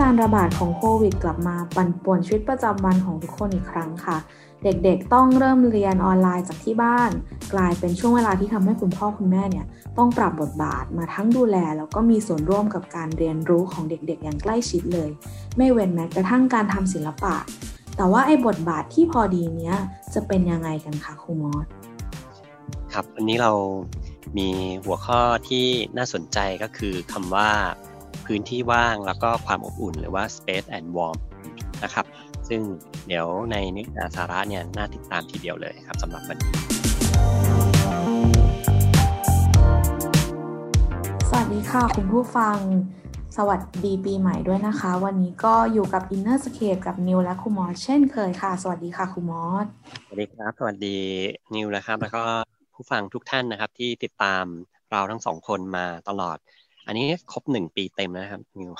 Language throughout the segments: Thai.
การระบาดของโควิดกลับมาปั่นป่วนชีวิตประจำวันของทุกคนอีกครั้งค่ะ เด็กๆต้องเริ่มเรียนออนไลน์จากที่บ้าน กลายเป็นช่วงเวลาที่ทำให้คุณพ่อคุณแม่เนี่ยต้องปรับบทบาทมาทั้งดูแล แล้วก็มีส่วนร่วมกับการเรียนรู้ของเด็กๆ อย่างใกล้ชิดเลย ไม่เว้นแม้กระทั่งการทำศิลปะ แต่ว่าไอ้บทบาทที่พอดีเนี้ยจะเป็นยังไงกันคะครูมอสครับวันนี้เรามีหัวข้อที่น่าสนใจก็คือคำว่า พื้นที่ว่างแล้วก็ความอบอุ่นหรือว่า space and warm นะครับ ซึ่งเดี๋ยวในเนื้อหาสาระเนี่ยน่าติดตามทีเดียวเลยครับสำหรับวันนี้ สวัสดีค่ะ คุณผู้ฟัง สวัสดีปีใหม่ด้วยนะคะ วันนี้ก็อยู่กับ Inner Scape กับนิวและครูมอสเช่นเคยค่ะ สวัสดีค่ะครูมอสสวัสดีครับ สวัสดีนิวนะครับ แล้วก็ผู้ฟังทุกท่านนะครับที่ติดตามเราทั้งสองคนมาตลอด อันนี้ครบหนึ่งปีเต็มแล้วนะครับนิว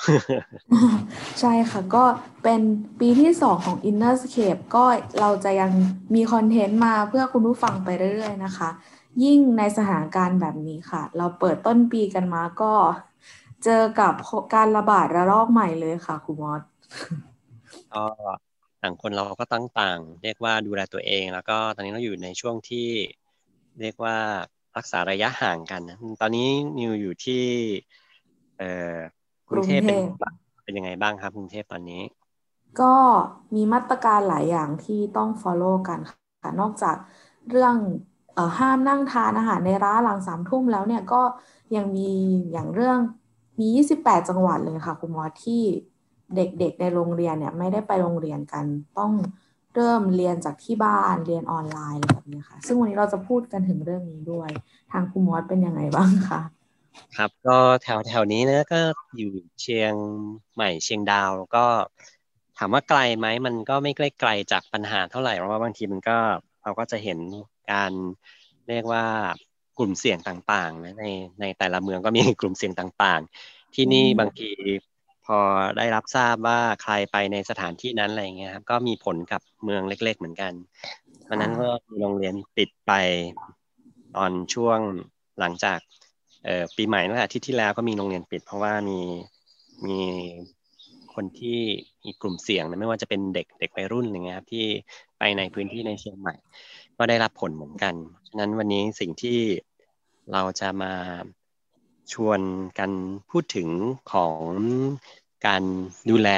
ใช่ค่ะ ก็เป็นปีที่2ของ Inner Scape ก็เราจะยังมีคอนเทนต์มาเพื่อคุณผู้ฟังไปเรื่อยๆนะคะ ยิ่งในสถานการณ์แบบนี้ค่ะ เราเปิดต้นปีกันมาก็เจอกับการระบาดระลอกใหม่เลยค่ะคุณมอสก็ต่างคนเราก็ตั้งต่าง เรียกว่าดูแลตัวเอง แล้วก็ตอนนี้เราอยู่ในช่วงที่เรียกว่ารักษาระยะห่างกันนะตอนนี้นิวอยู่ที่ เอ่อกรุงเทพเป็นเป็นยังไงบ้างครับกรุงเทพตอนนี้ ก็มีมาตรการหลายอย่างที่ต้อง follow กันค่ะนอกจากเรื่องเอ่อห้ามนั่งทานอาหารในร้านหลังสามทุ่มแล้วเนี่ยก็ยังมีอย่างเรื่องมี 28 จังหวัดเลยค่ะคุณหมอที่เด็กๆในโรงเรียนเนี่ยไม่ได้ไปโรงเรียนกันต้องเริ่มเรียนจากที่บ้านเรียนออนไลน์อะไรแบบนี้ค่ะ ซึ่งวันนี้เราจะพูดกันถึงเรื่องนี้ด้วย ทางคุณมอสเป็นยังไงบ้างคะ ครับ ก็แถวแถวนี้นะก็อยู่เชียงใหม่เชียงดาวก็ถามว่าไกลไหมมันก็ไม่ใกล้ไกลจากปัญหาเท่าไหร่เพราะว่าบางทีมันก็เราก็จะเห็นการเรียกว่ากลุ่มเสี่ยงต่างๆนะในในแต่ละเมืองก็มีกลุ่มเสี่ยงต่างๆ ที่นี่บางทีพอได้รับทราบว่าใครไปในสถานที่นั้นอะไรเงี้ยครับก็มีผลกับเมืองเล็ก ๆ เหมือนกันวันนั้นก็มีโรงเรียนปิดไปตอนช่วงหลังจาก เอ่อปีใหม่นั่นแหละที่ที่แล้วก็มีโรงเรียนปิด เพราะว่ามีมีคนที่มีกลุ่มเสี่ยงนะไม่ว่าจะเป็นเด็กเด็กวัยรุ่นอะไรเงี้ยครับที่ไปในพื้นที่ในเชียงใหม่ ก็ได้รับผลเหมือนกันฉะนั้นวันนี้สิ่งที่เราจะมาชวนกันพูดถึงของการดูแล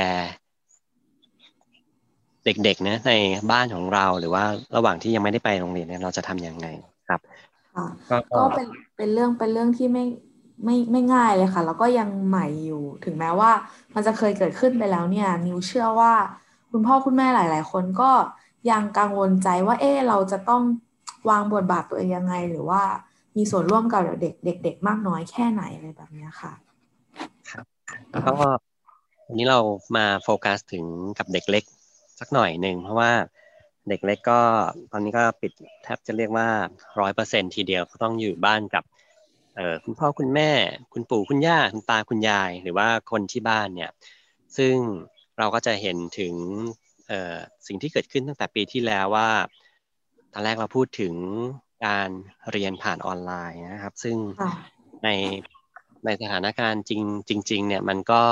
เด็กๆนะในบ้านของเราหรือว่าระหว่างที่ยังไม่ได้ไปโรงเรียนเนี่ยเราจะทำยังไงครับ ค่ะก็เป็นเป็นเรื่องเป็นเรื่องที่ไม่ไม่ไม่ง่ายเลยค่ะ แล้วก็ยังใหม่อยู่ ถึงแม้ว่า มันจะเคยเกิดขึ้นไปแล้วเนี่ย นิวเชื่อว่า คุณพ่อคุณแม่หลาย ๆ คนก็ยังกังวลใจว่า เอ๊เราจะต้องวางบทบาทตัวเองยังไง หรือว่ามีส่วนร่วมกับเด็กเด็กๆมากน้อยแค่ไหนอะไรแบบนี้ค่ะครับก็วันนี้เรามาโฟกัสถึงกับเด็กเล็กสักหน่อยหนึ่งเพราะว่า เด็กเล็กก็ตอนนี้ก็ปิดแทบจะเรียกว่าร้อยเปอร์เซ็นทีเดียวก็ต้องอยู่บ้านกับเอ่อคุณพ่อคุณแม่ คุณปู่คุณย่าคุณตาคุณยาย หรือว่าคนที่บ้านเนี่ย ซึ่งเราก็จะเห็นถึงเอ่อสิ่งที่เกิดขึ้นตั้งแต่ปีที่แล้วว่าตอนแรกเราพูดถึงการเรียนผ่านออนไลน์นะครับ ซึ่งในในสถานการณ์จริงจริงๆเนี่ยมันก็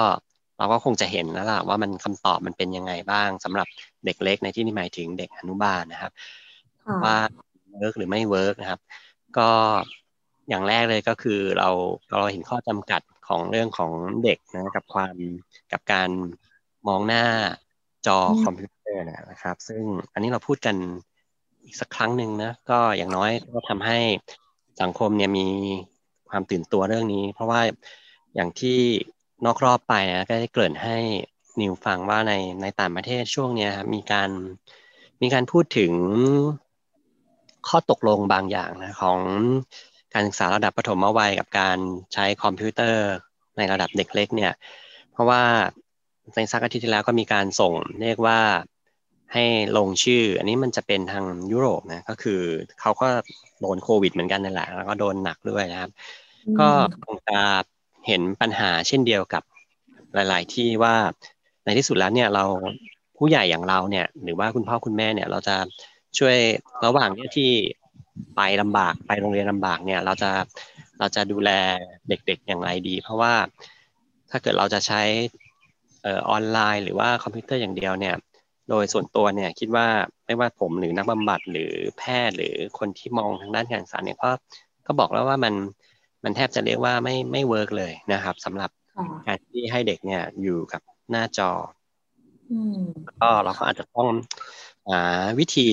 เราก็คงจะเห็นแล้วล่ะว่ามันคำตอบมันเป็นยังไงบ้างสำหรับเด็กเล็กในที่นี้หมายถึงเด็กอนุบาลนะครับ ว่า work หรือไม่ work นะครับ ก็อย่างแรกเลยก็คือเราเราเห็นข้อจำกัดของเรื่องของเด็กนะกับความกับการมองหน้าจอคอมพิวเตอร์นะครับ ซึ่งอันนี้เราพูดกันอีกสักครั้งหนึ่งนะก็อย่างน้อยก็ทำให้สังคมเนี่ยมีความตื่นตัวเรื่องนี้ เพราะว่าอย่างที่ นอกรอบไปนะก็ได้เกริ่นให้นิวฟังว่าในในต่างประเทศช่วงเนี้ยมีการมีการพูดถึงข้อตกลงบางอย่างนะของการศึกษาระดับประถมวัยกับการใช้คอมพิวเตอร์ในระดับเด็กเล็กเนี่ยเพราะว่าในสักอาทิตย์ที่แล้วก็มีการส่งเรียกว่าให้ลงชื่อ อันนี้มันจะเป็นทางยุโรปนะก็คือเขาก็โดนโควิดเหมือนกันนั่นแหละแล้วก็โดนหนักด้วยนะครับ ก็คงจะ เห็นปัญหาเช่นเดียวกับหลาย ๆ ที่ว่าในที่สุดแล้วเนี่ยเราผู้ใหญ่อย่างเราเนี่ย หรือว่าคุณพ่อคุณแม่เนี่ย เราจะช่วยระหว่างที่ยที่ไปลำบากไปโรงเรียนลำบากเนี่ย เราจะเราจะดูแลเด็ก ๆ อย่างไรดี เพราะว่าถ้าเกิดเราจะใช้ออนไลน์ หรือว่าคอมพิวเตอร์อย่างเดียวเนี่ย โดยส่วนตัวเนี่ยคิดว่าไม่ว่าผมหรือนักบำบัดหรือแพทย์หรือคนที่มองทางด้านการศึกษาเนี่ยก็ก็บอกแล้วว่ามัน มันแทบจะเรียกว่าไม่ไม่เวิร์กเลยนะครับสำหรับการที่ให้เด็กเนี่ยอยู่กับหน้าจอก็เราก็อาจจะต้องหาวิธี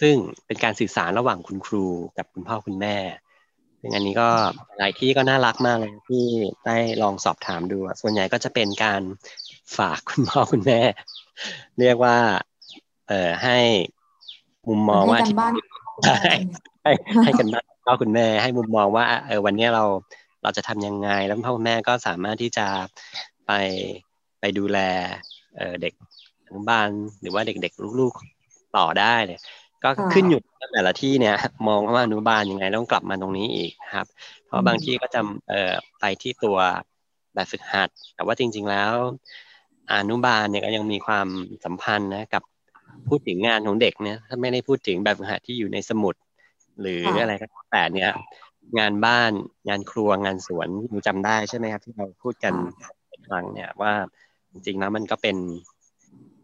ซึ่งเป็นการสื่อสารระหว่างคุณครูกับคุณพ่อคุณแม่ซึ่งอันนี้ก็หลายที่ก็น่ารักมากเลยที่ได้ลองสอบถามดู ส่วนใหญ่ก็จะเป็นการฝากคุณพ่อคุณแม่ เรียกว่า เอ่อให้มุมมองว่าที่ให้ให้กันบ้านพ่อคุณแม่ให้มุมมองว่าเออวันนี้เราเราจะทำยังไง แล้วพ่อคุณแม่ก็สามารถที่จะไปไปดูแลเออเด็กอนุบาลหรือว่าเด็กๆลูกๆต่อได้เนี่ยก็ขึ้นอยู่แต่ละที่เนี่ย มองว่าอนุบาลยังไงต้องกลับมาตรงนี้อีกครับ เพราะบางที่ก็จะเอ่อไปที่ตัวแบบฝึกหัด แต่ว่าจริง ๆแล้วอนุบาลเนี่ยก็ยังมีความสัมพันธ์นะกับพูดถึงงานของเด็กเนี่ยถ้าไม่ได้พูดถึงแบบฝึกหัดที่อยู่ในสมุด หรืออะไรก็แต่เนี่ยงานบ้านงานครัวงานสวนอยู่จำได้ใช่ไหมครับ ที่เราพูดกันครั้งเนี่ยว่าจริงๆแล้วมันก็เป็น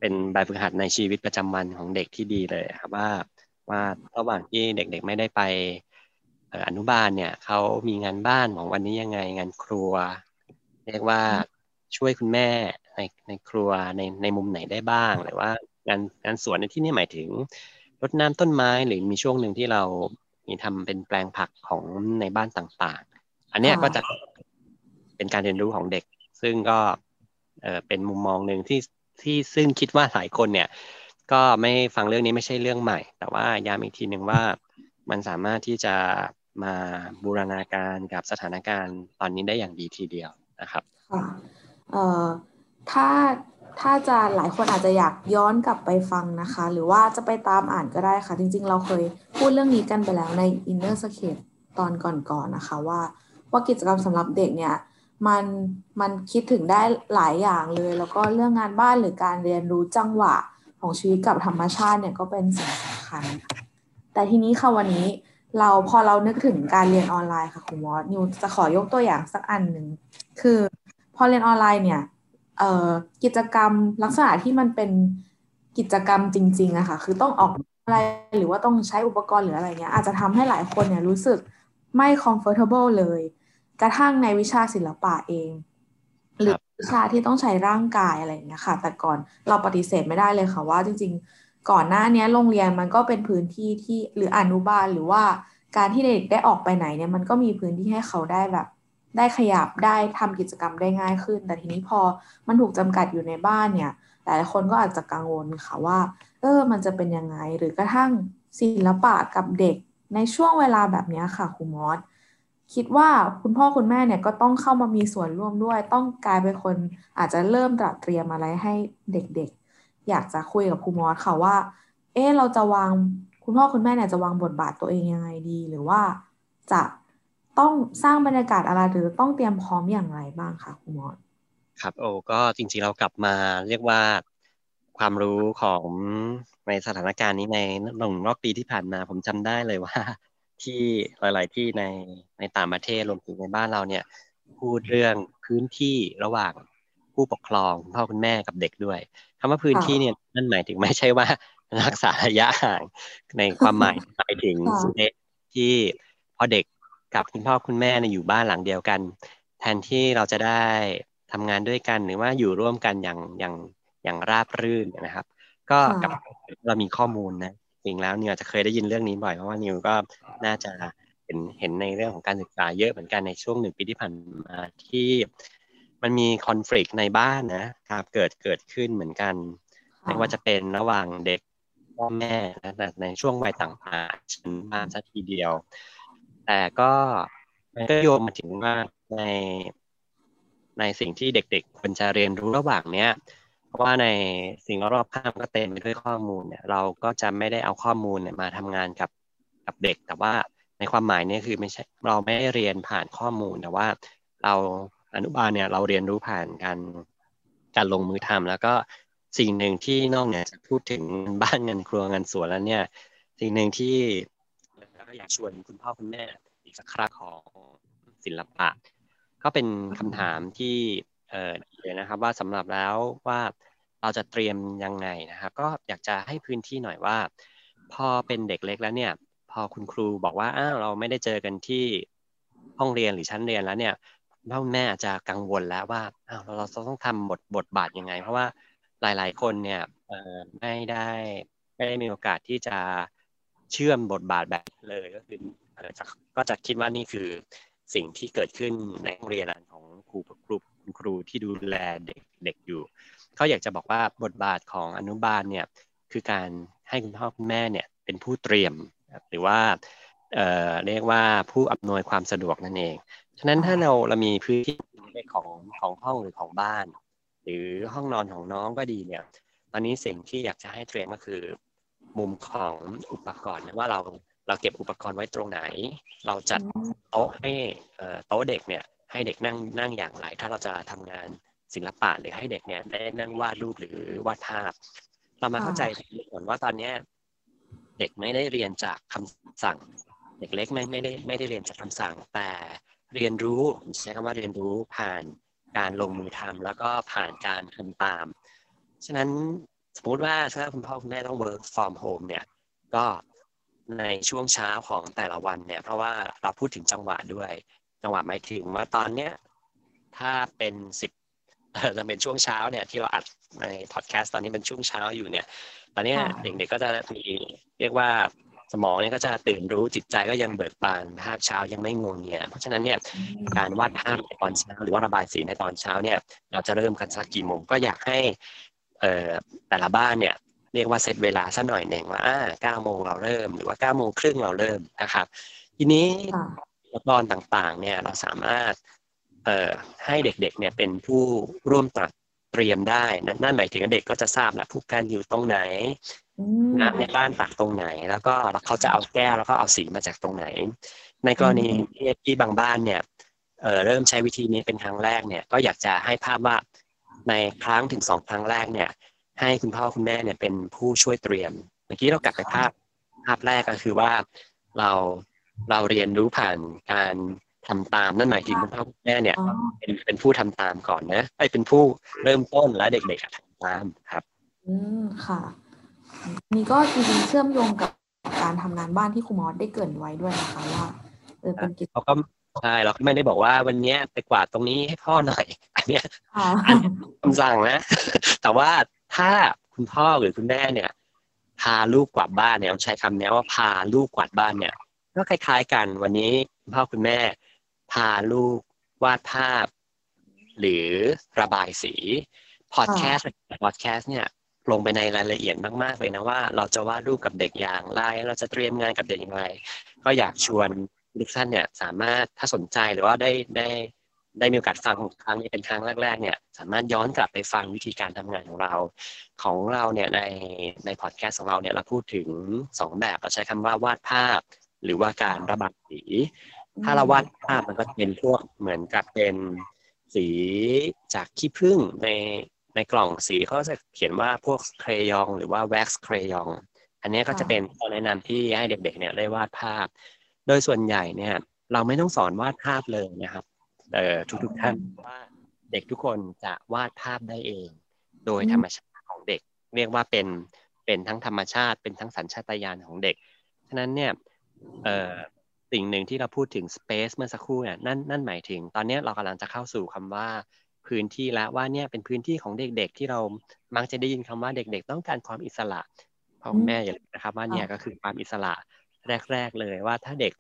เป็นแบบฝึกหัดในชีวิตประจำวันของเด็กที่ดีเลยครับว่าว่าระหว่างที่เด็กๆไม่ได้ไปอนุบาลเนี่ยเขามีงานบ้านของวันนี้ยังไงงานครัว เรียกว่าช่วยคุณแม่ในในครัวในในมุมไหนได้บ้างหรือว่างานงานสวนในที่นี้หมายถึง รดน้ำต้นไม้หรือมีช่วงหนึ่งที่เรามีทำเป็นแปลงผักของในบ้านต่างๆ อันนี้ก็จะเป็นการเรียนรู้ของเด็ก ซึ่งก็เออเป็นมุมมองหนึ่งที่ที่ซึ่งคิดว่าหลายคนเนี่ย ก็ไม่ฟังเรื่องนี้ไม่ใช่เรื่องใหม่ แต่ว่าย้ำอีกทีหนึ่งว่ามันสามารถที่จะมาบูรณาการกับสถานการณ์ตอนนี้ได้อย่างดีทีเดียวนะครับค่ะเอ่อถ้า ถ้าจะหลายคนอาจจะอยากย้อนกลับไปฟังนะคะ หรือว่าจะไปตามอ่านก็ได้ค่ะ จริง ๆ เราเคยพูดเรื่องนี้กันไปแล้วใน Inner Scape ตอนก่อนๆนนะคะว่าว่ากิจกรรมสำหรับเด็กเนี่ยมันมันคิดถึงได้หลายอย่างเลย แล้วก็เรื่องงานบ้านหรือการเรียนรู้จังหวะของชีวิตกับธรรมชาติเนี่ยก็เป็นสิ่งสำคัญ แต่ทีนี้ค่ะวันนี้เราพอเรานึกถึงการเรียนออนไลน์ค่ะคุณมอสนิวจะขอยกตัวอย่างสักอันหนึ่งคือพอเรียนออนไลน์เนี่ย กิจกรรมลักษณะที่มันเป็นกิจกรรมจริงๆอะค่ะ คือต้องออกอะไรหรือว่าต้องใช้อุปกรณ์หรืออะไรเงี้ย อาจจะทำให้หลายคนเนี่ยรู้สึกไม่ comfortable เลย กระทั่งในวิชาศิลปะเอง หรือวิชาที่ต้องใช้ร่างกายอะไรอย่างเงี้ยค่ะ แต่ก่อนเราปฏิเสธไม่ได้เลยค่ะว่าจริง ๆ ก่อนหน้านี้โรงเรียนมันก็เป็นพื้นที่ที่หรืออนุบาลหรือว่าการที่เด็กได้ออกไปไหนเนี่ยมันก็มีพื้นที่ให้เขาได้แบบ ได้ขยับได้ทำกิจกรรมได้ง่ายขึ้น แต่ทีนี้พอมันถูกจำกัดอยู่ในบ้านเนี่ยหลายคนก็อาจจะกังวลค่ะว่า เออมันจะเป็นยังไงหรือกระทั่งศิลปะกับเด็กในช่วงเวลาแบบนี้ค่ะครูมอสคิดว่าคุณพ่อคุณแม่เนี่ยก็ต้องเข้ามามีส่วนร่วมด้วย ต้องกลายเป็นคนอาจจะเริ่มตระเตรียมอะไรให้เด็กๆ อยากจะคุยกับครูมอสค่ะว่า เออเราจะวางคุณพ่อคุณแม่เนี่ยจะวางบทบาทตัวเองยังไงดี หรือว่าจะ ต้องสร้างบรรยากาศอะไรหรือต้องเตรียมพร้อมอย่างไรบ้างคะครูมอสครับโอ้ก็จริงๆเรากลับมาเรียกว่าความรู้ของในสถานการณ์นี้ในหนึ่งรอบปีที่ผ่านมา ผมจำได้เลยว่า ที่หลาย ๆ ที่ในในต่างประเทศรวมถึงในบ้านเราเนี่ย พูดเรื่องพื้นที่ระหว่างผู้ปกครองพ่อคุณแม่กับเด็กด้วยคำว่าพื้นที่เนี่ยนั่นหมายถึงไม่ใช่ว่ารักษาระยะห่างในความหมายหมายถึงที่พอเด็ก กับคุณพ่อคุณแม่เนี่ยอยู่บ้านหลังเดียวกัน แทนที่เราจะได้ทำงานด้วยกันหรือว่าอยู่ร่วมกันอย่างอย่างอย่างราบรื่นนะครับ ก็กับเรามีข้อมูลนะจริงแล้วนิวอาจจะเคยได้ยินเรื่องนี้บ่อยเพราะว่านิวก็น่าจะเห็นเห็นในเรื่องของการศึกษาเยอะเหมือนกันในช่วงหนึ่งปีที่ผ่านมาที่มันมีคอน FLICT ในบ้านนะครับเกิดเกิดขึ้นเหมือนกันไม่ว่าจะเป็นระหว่างเด็กพ่อแม่นะแต่ในช่วงวัยต่างๆชั้นบ้านสักทีเดียว แต่ก็มันก็โยงมาถึงว่าในในสิ่งที่เด็กๆควรจะเรียนรู้ระหว่างเนี้ยเพราะว่าในสิ่งรอบข้างก็เต็มไปด้วยข้อมูลเนี่ยเราก็จะไม่ได้เอาข้อมูลเนี่ยมาทำงานกับกับเด็ก แต่ว่าในความหมายเนี่ยคือไม่ใช่เราไม่ได้เรียนผ่านข้อมูลแต่ว่า เราอนุบาลเนี่ยเราเรียนรู้ผ่านการการลงมือทำแล้วก็สิ่งหนึ่งที่นอกเนี่ยพูดถึงบ้านเงินครัวเงินสวนแล้วเนี่ยสิ่งหนึ่งที่ อยากชวนคุณพ่อคุณแม่อีกสักครั้งของศิลปะ ก็เป็นคำถามที่เออเลยนะครับว่าสำหรับแล้วว่าเราจะเตรียมยังไงนะครับ ก็อยากจะให้พื้นที่หน่อยว่า พอเป็นเด็กเล็กแล้วเนี่ย พอคุณครูบอกว่าอ้าวเราไม่ได้เจอกันที่ห้องเรียนหรือชั้นเรียนแล้วเนี่ยพ่อแม่อาจจะกังวลแล้วว่าอ้าวเราต้องทำบทบทบาทยังไง เพราะว่าหลาย ๆ คนเนี่ยไม่ได้ไม่ได้มีโอกาสที่จะ เชื่อมบทบาทแบบเลยก็คือก็จะคิดว่านี่คือสิ่งที่เกิดขึ้นในโรงเรียนของครูครูครูที่ดูแลเด็กเด็กอยู่เขาอยากจะบอกว่าบทบาทของอนุบาลเนี่ยคือการให้คุณพ่อคุณแม่เนี่ยเป็นผู้เตรียม หรือว่าเอ่อเรียกว่าผู้อำนวยความสะดวกนั่นเอง ฉะนั้นถ้าเราเรามีพื้นที่ของของห้องหรือของบ้าน หรือห้องนอนของน้องก็ดีเนี่ยตอนนี้สิ่งที่อยากจะให้เตรียมก็คือ มุมของอุปกรณ์ว่าเราเราเก็บอุปกรณ์ไว้ตรงไหน เราจัดโต๊ะให้โต๊ะเด็กเนี่ยให้เด็กนั่งนั่งอย่างไร ถ้าเราจะทำงานศิลปะหรือให้เด็กเนี่ยได้นั่งวาดรูปหรือวาดภาพ เรามาเข้าใจก่อนว่าตอนนี้เด็กไม่ได้เรียนจากคำสั่ง เด็กเล็กไม่ไม่ได้ไม่ได้เรียนจากคำสั่ง แต่เรียนรู้ใช้คำว่าเรียนรู้ผ่านการลงมือทำแล้วก็ผ่านการทำตาม ฉะนั้น สมมติว่าถ้าคุณพ่อคุณแม่ต้อง work from home เนี่ย ก็ในช่วงเช้าของแต่ละวันเนี่ย เพราะว่าเราพูดถึงจังหวะด้วย จังหวะหมายถึงว่าตอนเนี้ยถ้าเป็นสิบจะเป็นช่วงเช้าเนี่ยที่เราอัดในพอดแคสต์ตอนนี้เป็นช่วงเช้าอยู่เนี่ย ตอนนี้เด็กๆก็จะมีเรียกว่าสมองเนี่ยก็จะตื่นรู้จิตใจก็ยังเบิกบานภาพเช้ายังไม่งงเงียเพราะฉะนั้นเนี่ยการวาดภาพในตอนเช้าหรือว่าระบายสีในตอนเช้าเนี่ย เราจะเริ่มกันสักกี่โมงก็อยากให้ เอ่อแต่ละบ้านเนี่ยเรียกว่าเซตเวลาสักหน่อยหนึ่งว่าอ่าเก้าโมงเราเริ่ม หรือว่าเก้าโมงครึ่งเราเริ่มนะครับ ทีนี้ตอนต่างๆ เนี่ยเราสามารถเอ่อให้เด็กๆเนี่ยเป็นผู้ร่วมตัดเตรียมได้นั่นหมายถึงเด็กก็จะทราบแหละผู้การอยู่ตรงไหนน้ำในบ้านตักตรงไหน แล้วก็เขาจะเอาแก้วแล้วก็เอาสีมาจากตรงไหน ในกรณีที่บางบ้านเนี่ยเเริ่มใช้วิธีนี้เป็นครั้งแรกเนี่ย ก็อยากจะให้ภาพว่า ในครั้งถึงสองครั้งแรกเนี่ย ให้คุณพ่อคุณแม่เนี่ยเป็นผู้ช่วยเตรียม เมื่อกี้เรากลับไปภาพภาพแรกก็คือว่าเราเราเรียนรู้ผ่านการทำตามนั่นหมายถึงคุณพ่อคุณแม่เนี่ย เป็นเป็นผู้ทำตามก่อนนะไอ้เป็นผู้เริ่มต้นและเด็กๆทำตามครับ อืมค่ะ นี่ก็จริงๆเชื่อมโยงกับการทำงานบ้านที่ครูมอสได้เกินไว้ด้วยนะคะว่าเออเป็นกิจเขาก็ ใช่เราไม่ได้บอกว่าวันนี้ไปกวาดตรงนี้ให้พ่อหน่อย อันเนี้ยคำสั่งนะ แต่ว่าถ้าคุณพ่อหรือคุณแม่เนี่ย พาลูกกวาดบ้านเนี่ยใช้คำนี้ว่าพาลูกกวาดบ้านเนี่ย ก็คล้าย ๆกันวันนี้คุณพ่อคุณแม่ พาลูกวาดภาพ หรือระบายสีพอดแคสต์พอดแคสต์เนี่ยลงไปในรายละเอียดมาก ๆ เลยนะว่า เราจะวาดรูปกับเด็กอย่างไร เราจะเตรียมงานกับเด็กอย่างไร ก็อยากชวน ทุกท่านเนี่ยสามารถถ้าสนใจหรือว่าได้ได้ได้มีโอกาสฟังครั้งนี้เป็นครั้งแรกๆเนี่ยสามารถย้อนกลับไปฟังวิธีการทำงานของเราของเราเนี่ยในในพอดแคสต์ของเราเนี่ยเราพูดถึงสองแบบเราใช้คำว่าวาดภาพ หรือว่าการระบายสี ถ้าเราวาดภาพมันก็เป็นพวกเหมือนกับเป็นสีจากขี้ผึ้งในในกล่องสีเขาจะเขียนว่าพวกเครยอง หรือว่าแว็กซ์เครยอง อันนี้ก็จะเป็นข้อแนะนำที่ให้เด็กๆเนี่ยได้วาดภาพ โดยส่วนใหญ่เนี่ย เราไม่ต้องสอนวาดภาพเลยนะครับเอ่อทุกๆท่านว่าเด็กทุกคนจะวาดภาพได้เอง โดยธรรมชาติของเด็ก เรียกว่าเป็นเป็นทั้งธรรมชาติ เป็นทั้งสัญชาตญาณของเด็กฉะนั้นเนี่ยเอ่อสิ่งหนึ่งที่เราพูดถึง space เมื่อสักครู่เนี่ยนั่นนั่นหมายถึง ตอนนี้เรากำลังจะเข้าสู่คำว่าพื้นที่แล้วว่าเนี่ยเป็นพื้นที่ของเด็กๆ ที่เรามักจะได้ยินคำว่าเด็กๆ ต้องการความอิสระพ่อแม่อย่าลืมนะครับว่าเนี่ยก็คือความอิสระ แรก ๆเลยว่าถ้าเด็ก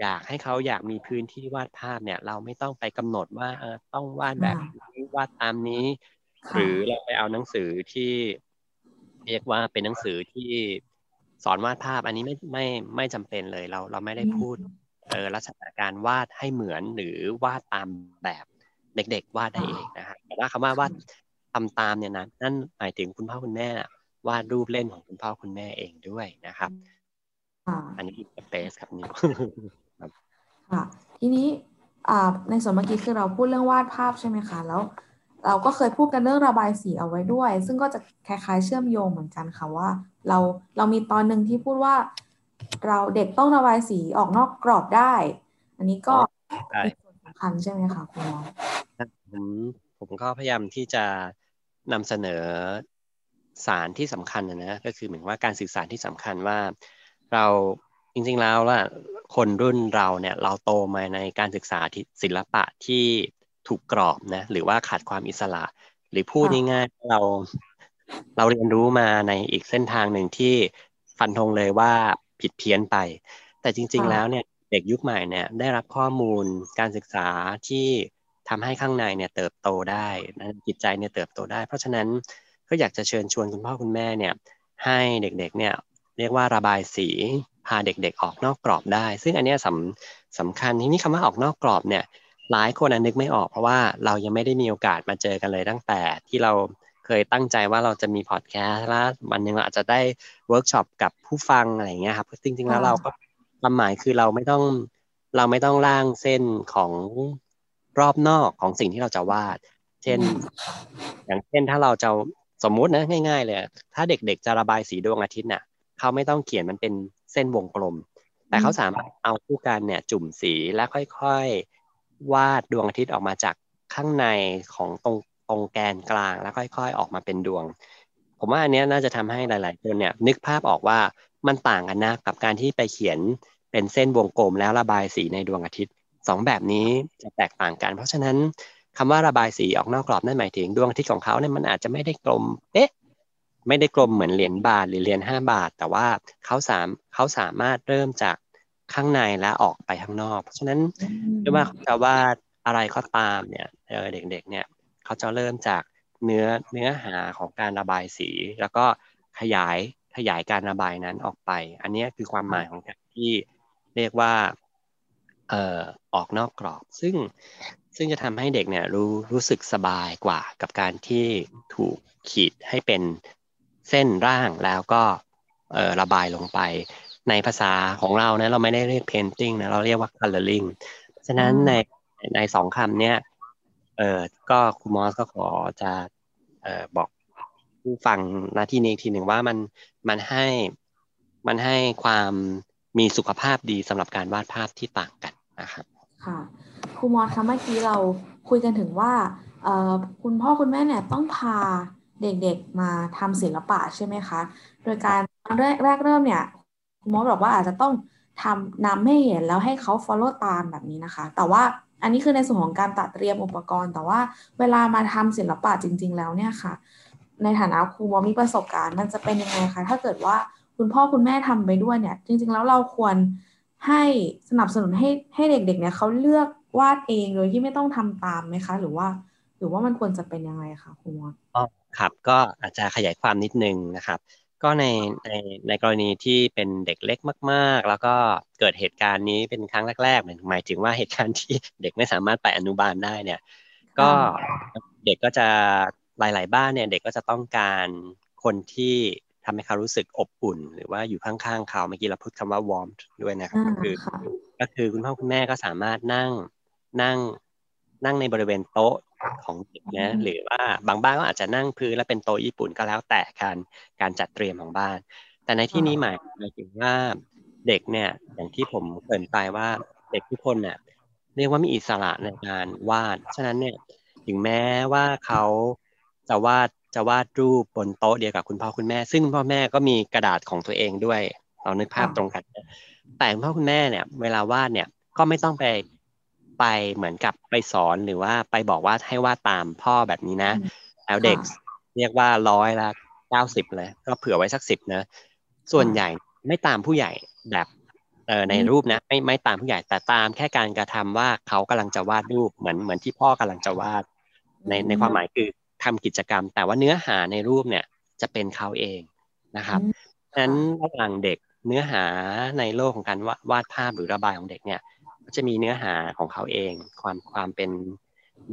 อยากให้เขาอยากมีพื้นที่วาดภาพเนี่ย เราไม่ต้องไปกำหนดว่าเออต้องวาดแบบนี้วาดตามนี้ หรือเราไปเอาหนังสือที่ เรียกว่าเป็นหนังสือที่สอนวาดภาพ อันนี้ไม่ไม่ไม่จำเป็นเลยเราเราไม่ได้พูดเออลักษณะการวาดให้เหมือนหรือวาดตามแบบเด็ก ๆ วาดได้เองนะฮะแต่ว่าคำว่าวาดทำตามเนี่ยนะนั่นหมายถึงคุณพ่อคุณแม่วาดรูปเล่นของคุณพ่อคุณแม่เองด้วยนะครับ อันนี้สเปซครับนิวค่ะทีนี้ในส่วนเมื่อกี้คือเราพูดเรื่องวาดภาพใช่ไหมคะแล้ว เราก็เคยพูดกันเรื่องระบายสีเอาไว้ด้วย ซึ่งก็จะคล้ายๆเชื่อมโยงเหมือนกันค่ะว่า เราเรามีตอนหนึ่งที่พูดว่า เราเด็กต้องระบายสีออกนอกกรอบได้ อันนี้ก็เป็นส่วนสำคัญใช่ไหมคะคุณหมอผมผมก็พยายามที่จะนำเสนอสารที่สำคัญนะก็คือเหมือนว่าการสื่อสารที่สำคัญว่า เราจริงๆแล้วว่าคนรุ่นเราเนี่ยเราโตมาในการศึกษาศิลปะที่ถูกกรอบนะหรือว่าขาดความอิสระ หรือพูดง่ายๆเราเราเรียนรู้มาในอีกเส้นทางหนึ่งที่ฟันธงเลยว่าผิดเพี้ยนไป แต่จริง ๆ แล้วเนี่ยเด็กยุคใหม่เนี่ยได้รับข้อมูลการศึกษาที่ทำให้ข้างในเนี่ยเติบโตได้จิตใจเนี่ยเติบโตได้ เพราะฉะนั้นก็อยากจะเชิญชวนคุณพ่อคุณแม่เนี่ยให้เด็กๆเนี่ย เรียกว่าระบายสีพาเด็กๆออกนอกกรอบได้ ซึ่งอันนี้สคำสำคัญที่นี่คำว่าออกนอกกรอบเนี่ยหลายคนนึกไม่ออกเพราะว่าเรายังไม่ได้มีโอกาสมาเจอกันเลยตั้งแต่ที่เราเคยตั้งใจว่าเราจะมีพอดแคสต์แล้ววันหนึ่งเราอาจจะได้เวิร์กช็อปกับผู้ฟังอะไรเงี้ยครับจริงๆแล้วเราก็ความหมายคือเราไม่ต้องเราไม่ต้องร่างเส้นของรอบนอกของสิ่งที่เราจะวาด เช่น อย่างเช่นถ้าเราจะสมมุตินะง่าย ๆ เลย ถ้าเด็กๆจะระบายสีดวงอาทิตย์น่ะ เขาไม่ต้องเขียนมันเป็นเส้นวงกลม แต่เขาสามารถเอาผู้กันเนี่ยจุ่มสีแล้วค่อยๆ วาดดวงอาทิตย์ออกมาจากข้างในของตรงตรงแกนกลางแล้วค่อย ๆ ออกมาเป็นดวง ผมว่าอันนี้น่าจะทำให้หลายๆคนเนี่ยนึกภาพออกว่ามันต่างกันนะกับการที่ไปเขียนเป็นเส้นวงกลมแล้วระบายสีในดวงอาทิตย์สองแบบนี้จะแตกต่างกัน เพราะฉะนั้นคำว่าระบายสีออกนอกกรอบนั่นหมายถึงดวงอาทิตย์ของเขาเนี่ยมันอาจจะไม่ได้กลมเอ๊ะ ไม่ได้กลมเหมือนเหรียญบาทหรือเหรียญห้าบาท แต่ว่าเขาสามเขาสามารถเริ่มจากข้างในและออกไปข้างนอก เพราะฉะนั้นไม่ว่าจะวาดอะไรก็ตามเนี่ยเด็กๆเนี่ยเขาจะเริ่มจากเนื้อเนื้อหาของการระบายสี แล้วก็ขยายขยายการระบายนั้นออกไป อันนี้คือความหมายของการที่เรียกว่าเอ่อออกนอกกรอบ ซึ่งซึ่งจะทำให้เด็กเนี่ยรู้รู้สึกสบายกว่ากับการที่ถูกขีดให้เป็น เส้นร่างแล้วก็เอ่อระบายลงไป ในภาษาของเราเนี่ยเราไม่ได้เรียก painting นะเราเรียกว่า coloring ฉะนั้นในในสองคำเนี่ยเออก็คุณมอสก็ขอจะเอ่อบอกผู้ฟังหน้าที่นี้ทีหนึ่งว่ามันมันให้มันให้ความมีสุขภาพดีสำหรับการวาดภาพที่ต่างกันนะครับค่ะครูมอสคะเมื่อกี้เราคุยกันถึงว่าคุณพ่อคุณแม่เนี่ยต้องพา เด็กๆมาทำศิลปะใช่ไหมคะ โดยการแรกแรกเริ่มเนี่ยคุณมอสบอกว่าอาจจะต้องทำนำให้เห็นแล้วให้เขา follow ตามแบบนี้นะคะ แต่ว่าอันนี้คือในส่วนของการตัดเตรียมอุปกรณ์ แต่ว่าเวลามาทำศิลปะจริง ๆ แล้วเนี่ยค่ะ ในฐานะครูมอมีประสบการณ์ มันจะเป็นยังไงคะ ถ้าเกิดว่าคุณพ่อคุณแม่ทำไปด้วยเนี่ย จริง ๆ แล้วเราควรให้สนับสนุนให้ให้เด็ก ๆ เนี่ยเขาเลือกวาดเองโดยที่ไม่ต้องทำตามไหมคะ หรือว่า หรือว่ามันควรจะเป็นยังไงคะคุณมออ๋อ ครับก็อาจจะขยายความนิดนึงนะครับ ก็ในในในกรณีที่เป็นเด็กเล็กมากๆ แล้วก็เกิดเหตุการณ์นี้เป็นครั้งแรกๆหมายถึงว่าเหตุการณ์ที่เด็กไม่สามารถไปอนุบาลได้เนี่ย ก็เด็กก็จะหลาย ๆ บ้านเนี่ยเด็กก็จะต้องการคนที่ทำให้เขารู้สึกอบอุ่น หรือว่าอยู่ข้างๆเขาเมื่อกี้เราพูดคำว่า warm ด้วยนะครับก็คือ ก็คือคุณพ่อคุณแม่ก็สามารถนั่งนั่ง นั่งในบริเวณโต๊ะของเด็กนะหรือว่าบางบ้านก็อาจจะนั่งพื้นแล้วเป็นโต๊ะญี่ปุ่นก็แล้วแต่การการจัดเตรียมของบ้าน แต่ในที่นี้หมายหมายถึงว่าเด็กเนี่ยอย่างที่ผมเกริ่นไปว่าเด็กทุกคนเนี่ยเรียกว่ามีอิสระในการวาดฉะนั้นเนี่ยถึงแม้ว่าเขาจะวาดจะวาดรูปบนโต๊ะเดียวกับคุณพ่อคุณแม่ ซึ่งพ่อแม่ก็มีกระดาษของตัวเองด้วยเรานึกภาพตรงกันแต่คุณพ่อคุณแม่เนี่ย เวลาวาดเนี่ยก็ไม่ต้องไป ไปเหมือนกับไปสอนหรือว่าไปบอกว่าให้วาดตามพ่อแบบนี้นะแล้วเด็กเรียกว่าร้อยละเก้าสิบเลยก็เผื่อไว้สักสิบนะ ส่วนใหญ่ไม่ตามผู้ใหญ่แบบเออในรูปนะไม่ไม่ตามผู้ใหญ่แต่ตามแค่การกระทำว่าเขากำลังจะวาดรูปเหมือนเหมือนที่พ่อกำลังจะวาด ในในความหมายคือทำกิจกรรม แต่ว่าเนื้อหาในรูปเนี่ยจะเป็นเขาเองนะครับฉะนั้นระหว่างเด็กเนื้อหาในโลกของการวาดภาพหรือระบายของเด็กเนี่ย จะมีเนื้อหาของเขาเอง ความความเป็น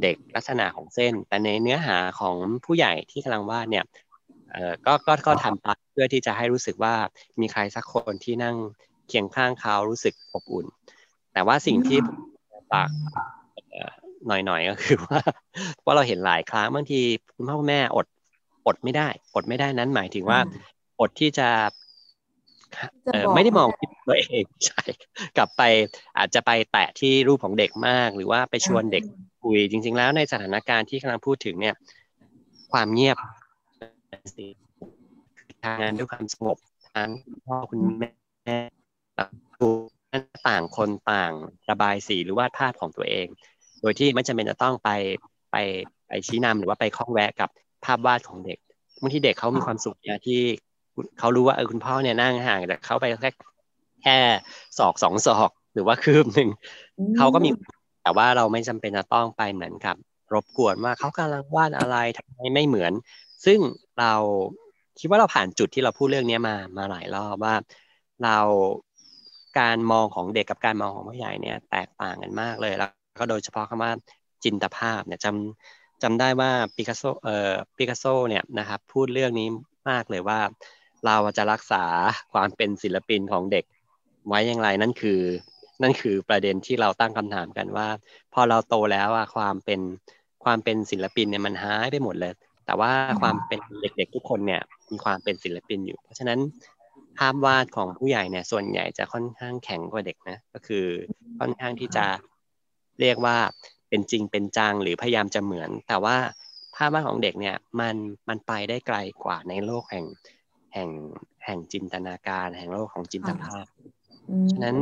เด็กลักษณะของเส้น แต่ในเนื้อหาของผู้ใหญ่ที่กำลังวาดเนี่ยเออก็ก็ก็ทำไปเพื่อที่จะให้รู้สึกว่ามีใครสักคนที่นั่งเคียงข้างเขารู้สึกอบอุ่น แต่ว่าสิ่งที่ปากหน่อยๆก็คือว่าว่าเราเห็นหลายครั้งบางทีคุณพ่อคุณแม่อดอดไม่ได้ อดไม่ได้นั้นหมายถึงว่าอดที่จะ ไม่ได้มองตัวเองใช่กลับไปอาจจะไปแตะที่รูปของเด็กมาก หรือว่าไปชวนเด็กคุยจริง ๆ แล้วในสถานการณ์ที่กำลังพูดถึงเนี่ย ความเงียบทางานด้วยความสงบทั้งพ่อคุณแม่ต่างคนต่างระบายสีหรือวาดภาพของตัวเอง โดยที่ไม่จำเป็นจะต้องไปไปไปชี้นำหรือว่าไปข้องแวะกับภาพวาดของเด็กบางทีเด็กเขามีความสุขนะที่ เขารู้ว่าเออคุณพ่อเนี่ยนั่งห่างแต่เขาไปแค่แค่ศอกสองศอกหรือว่าคืบหนึ่งเขาก็มีแต่ว่าเราไม่จำเป็นจะต้องไปเหมือนกับ รบกวนว่าเขากำลังวาดอะไรทำไมไม่เหมือน ซึ่งเราคิดว่าเราผ่านจุดที่เราพูดเรื่องนี้มามาหลายรอบว่าเราการมองของเด็กกับการมองของผู้ใหญ่เนี่ย แตกต่างกันมากเลยแล้วก็โดยเฉพาะคำว่าจินตภาพเนี่ยจำจำได้ว่าปิกัสโซเอ่อปิกัสโซเนี่ยนะครับพูดเรื่องนี้มากเลยว่า เราจะรักษาความเป็นศิลปินของเด็กไว้อย่างไรนั่นคือ นั่นคือประเด็นที่เราตั้งคำถามกันว่า พอเราโตแล้วอะความเป็นความเป็นศิลปินเนี่ยมันหายไปหมดเลย แต่ว่าความเป็นเด็กๆทุกคนเนี่ยมีความเป็นศิลปินอยู่ เพราะฉะนั้นภาพวาดของผู้ใหญ่เนี่ยส่วนใหญ่จะค่อนข้างแข็งกว่าเด็กนะก็คือค่อนข้างที่จะเรียกว่าเป็นจริงเป็นจังหรือพยายามจะเหมือน แต่ว่าภาพวาดของเด็กเนี่ยมันมันไปได้ไกลกว่าในโลกแห่ง แห่งแห่งจินตนาการ แห่งโลกของจินตภาพฉะนั้น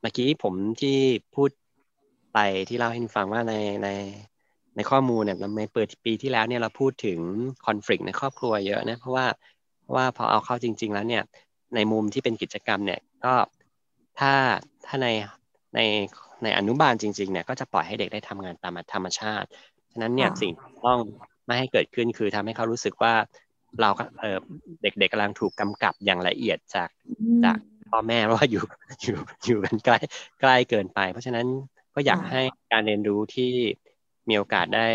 เมื่อกี้ผมที่พูดไปที่เล่าให้ฟังว่าในในในข้อมูลเนี่ยในเปิดปีที่แล้วเนี่ยเราพูดถึงคอน FLICT ในครอบครัวเยอะนะเพราะว่าเพราะว่าพอเอาเข้าจริง ๆ แล้วเนี่ย ในมุมที่เป็นกิจกรรมเนี่ยก็ถ้าถ้าในในในอนุบาลจริงๆเนี่ยก็จะปล่อยให้เด็กได้ทำงานตามธรรมชาติ ฉะนั้นเนี่ยสิ่งต้องไม่ให้เกิดขึ้นคือทำให้เขารู้สึกว่า เราเออเด็กๆกำลังถูกกำกับอย่างละเอียดจากจากพ่อแม่ว่าอยู่อยู่อยู่กันใกล้ใกล้เกินไป เพราะฉะนั้นก็อยากให้การเรียนรู้ที่มีโอกาสได้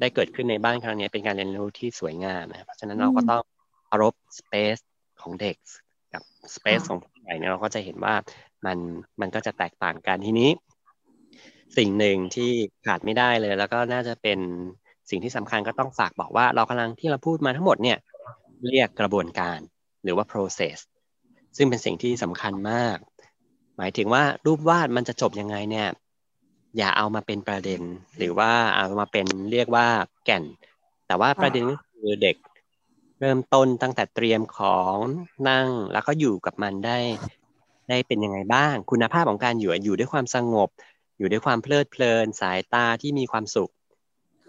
ได้เกิดขึ้นในบ้านครั้งนี้เป็นการเรียนรู้ที่สวยงามนะเพราะฉะนั้นเราก็ต้องเคารพสเปซของเด็กกับสเปซของผู้ใหญ่เนี่ยเราก็จะเห็นว่ามันมันก็จะแตกต่างกันทีนี้ สิ่งหนึ่งที่ขาดไม่ได้เลย แล้วก็น่าจะเป็น สิ่งที่สำคัญก็ต้องฝากบอกว่าเรากำลังที่เราพูดมาทั้งหมดเนี่ยเรียกกระบวนการหรือว่า process ซึ่งเป็นสิ่งที่สำคัญมาก หมายถึงว่ารูปวาดมันจะจบยังไงเนี่ยอย่าเอามาเป็นประเด็น หรือว่าเอามาเป็นเรียกว่าแก่น แต่ว่าประเด็นก็คือเด็กเริ่มต้นตั้งแต่เตรียมของนั่งแล้วก็อยู่กับมันได้ ได้เป็นยังไงบ้าง คุณภาพของการอยู่อยู่ด้วยความสงบ อยู่ด้วยความเพลิดเพลิน สายตาที่มีความสุข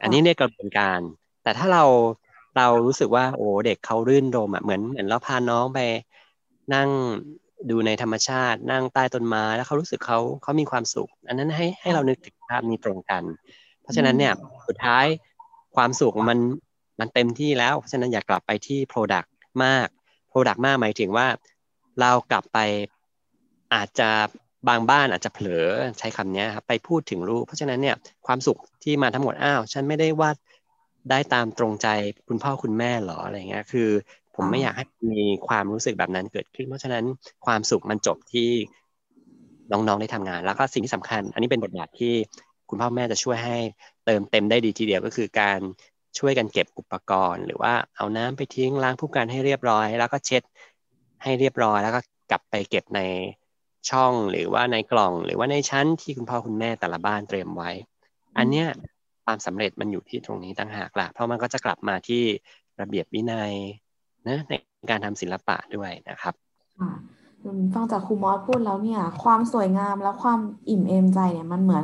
อันนี้ในกระบวนการ แต่ถ้าเราเรารู้สึกว่าโอ้เด็กเขารื่นรมอะเหมือนเหมือนเราพาน้องไปนั่งดูในธรรมชาตินั่งใต้ต้นไม้แล้วเขารู้สึกเขาเขามีความสุข อันนั้นให้ให้เรานึกถึงภาพนี้ตรงกัน เพราะฉะนั้นเนี่ยสุดท้ายความสุขมันมันเต็มที่แล้ว เพราะฉะนั้นอย่ากลับไปที่ Product มาก Product มากหมายถึงว่า เรากลับไปอาจจะ บางบ้านอาจจะเผลอใช้คำนี้ครับไปพูดถึงลูก เพราะฉะนั้นเนี่ยความสุขที่มาทั้งหมดอ้าวฉันไม่ได้วาดได้ตามตรงใจคุณพ่อคุณแม่หรออะไรเงี้ยคือ ผมไม่อยากให้มีความรู้สึกแบบนั้นเกิดขึ้น เพราะฉะนั้นความสุขมันจบที่น้องๆได้ทำงาน แล้วก็สิ่งที่สำคัญ อันนี้เป็นบทบาทที่คุณพ่อแม่จะช่วยให้เติมเต็มได้ดีทีเดียวก็คือการช่วยกันเก็บอุปกรณ์ หรือว่าเอาน้ำไปทิ้งล้างผู้การให้เรียบร้อย แล้วก็เช็ดให้เรียบร้อย แล้วก็กลับไปเก็บใน ช่องหรือว่าในกล่องหรือว่าในชั้นที่คุณพ่อคุณแม่แต่ละบ้านเตรียมไว้ อันเนี้ยความสำเร็จมันอยู่ที่ตรงนี้ต่างหากละเพราะมันก็จะกลับมาที่ระเบียบวินัยนะในการทำศิลปะด้วยนะครับฟังจากครูมอสพูดแล้วเนี่ย ความสวยงามและความอิ่มเอมใจเนี่ยมันเหมือน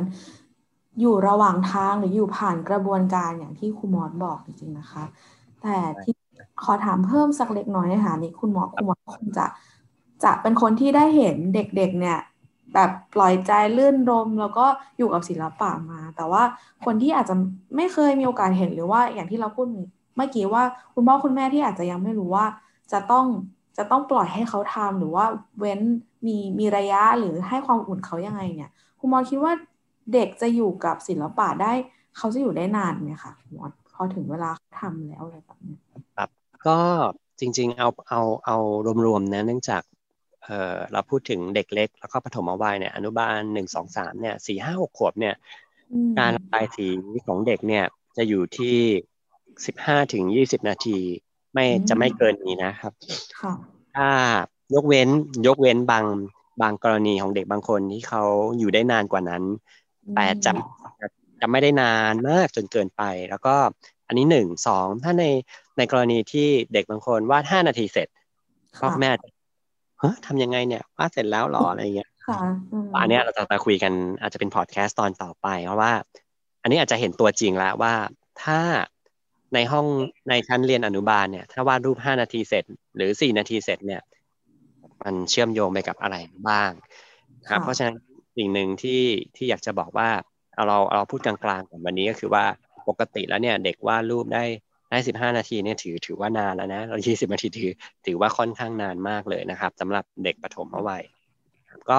อยู่ระหว่างทางหรืออยู่ผ่านกระบวนการอย่างที่ครูมอสบอกจริงๆนะคะ แต่ที่ขอถามเพิ่มสักเล็กน้อยนะคะนี่คุณหมอครูมอสคงจะ จะเป็นคนที่ได้เห็นเด็กๆเนี่ยแบบปล่อยใจลื่นรมแล้วก็อยู่กับศิลปะมา แต่ว่าคนที่อาจจะไม่เคยมีโอกาสเห็นหรือว่าอย่างที่เราพูดเมื่อกี้ว่าคุณพ่อคุณแม่ที่อาจจะยังไม่รู้ว่า จะต้องจะต้องปล่อยให้เขาทำหรือว่าเว้นมีมีระยะหรือให้ความอุ่นเขายังไงเนี่ยคุณมอคิดว่าเด็กจะอยู่กับศิลปะได้ เขาจะอยู่ได้นานไหมคะมอสพอถึงเวลาทำแล้วอะไรแบบนี้ครับก็จริงๆเอาเอาเอารวมๆนะเนื่องจาก เออเราพูดถึงเด็กเล็ก แล้วก็ปฐมวัยเนี่ยอนุบาลหนึ่งสองสามเนี่ยสี่ห้าหกขวบเนี่ยการระบายสีของเด็กเนี่ยจะอยู่ที่สิบห้าถึงยี่สิบนาที ไม่จะไม่เกินนี้นะครับถ้ายกเว้นยกเว้นบางบางกรณีของเด็กบางคนที่เขาอยู่ได้นานกว่านั้น แต่จะจะไม่ได้นานมากจนเกินไป แล้วก็อันนี้หนึ่งสองถ้าในในกรณีที่เด็กบางคนวาดห้านาทีเสร็จพ่อแม่ เฮ้ยทำยังไงเนี่ยวาดเสร็จแล้วหรออะไรเงี้ยอันนี้เราจะมาคุยกันอาจจะเป็นพอดแคสต์ตอนต่อไป เพราะว่า อันนี้อาจจะเห็นตัวจริงแล้วว่าถ้าในห้องในชั้นเรียนอนุบาลเนี่ย ถ้าวาดรูปห้านาทีเสร็จ หรือสี่นาทีเสร็จเนี่ย มันเชื่อมโยงไปกับอะไรบ้างครับ เพราะฉะนั้นสิ่งหนึ่งที่ที่อยากจะบอกว่าเอาเราเราพูดกลางๆก่อนวันนี้ก็คือว่าปกติแล้วเนี่ย เด็กวาดรูปได้ ได้สิบห้านาทีเนี่ยถือถือว่านานแล้วนะเรายี่สิบนาทีถือถือว่าค่อนข้างนานมากเลยนะครับสำหรับเด็กปฐมวัยก็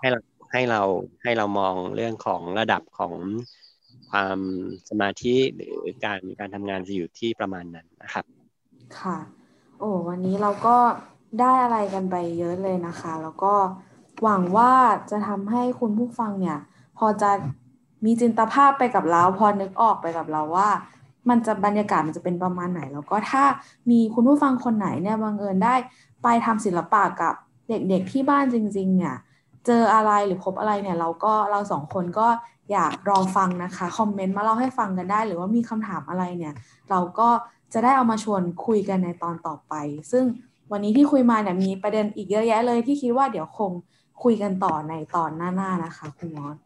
ให้เราให้เราให้เรามองเรื่องของระดับของความสมาธิหรือการการทำงานจะอยู่ที่ประมาณนั้นนะครับ ค่ะ โอ้วันนี้เราก็ได้อะไรกันไปเยอะเลยนะคะ แล้วก็หวังว่าจะทำให้คุณผู้ฟังเนี่ย พอจะมีจินตภาพไปกับเรา พอนึกออกไปกับเราว่า มันจะบรรยากาศมันจะเป็นประมาณไหน แล้วก็ถ้ามีคุณผู้ฟังคนไหนเนี่ยบังเอิญได้ไปทำศิลปะกับเด็กๆที่บ้านจริง ๆ เนี่ย เจออะไรหรือพบอะไรเนี่ย เราก็เราสองคนก็อยากรอฟังนะคะคอมเมนต์มาเล่าให้ฟังกันได้ หรือว่ามีคำถามอะไรเนี่ย เราก็จะได้เอามาชวนคุยกันในตอนต่อไป ซึ่งวันนี้ที่คุยมาเนี่ยมีประเด็นอีกเยอะแยะเลยที่คิดว่าเดี๋ยวคงคุยกันต่อในตอนหน้าๆนะคะคุณมอส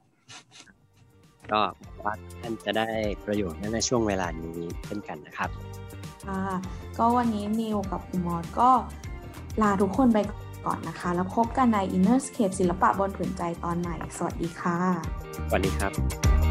ก็ว่าท่านจะได้ประโยชน์ในช่วงเวลานี้เช่นกันนะครับค่ะก็วันนี้นิวกับคุณมอสก็ลาทุกคนไปก่อนนะคะ แล้วพบกันใน Inner Scape ศิลปะบนผืนใจตอนใหม่ สวัสดีค่ะ สวัสดีครับ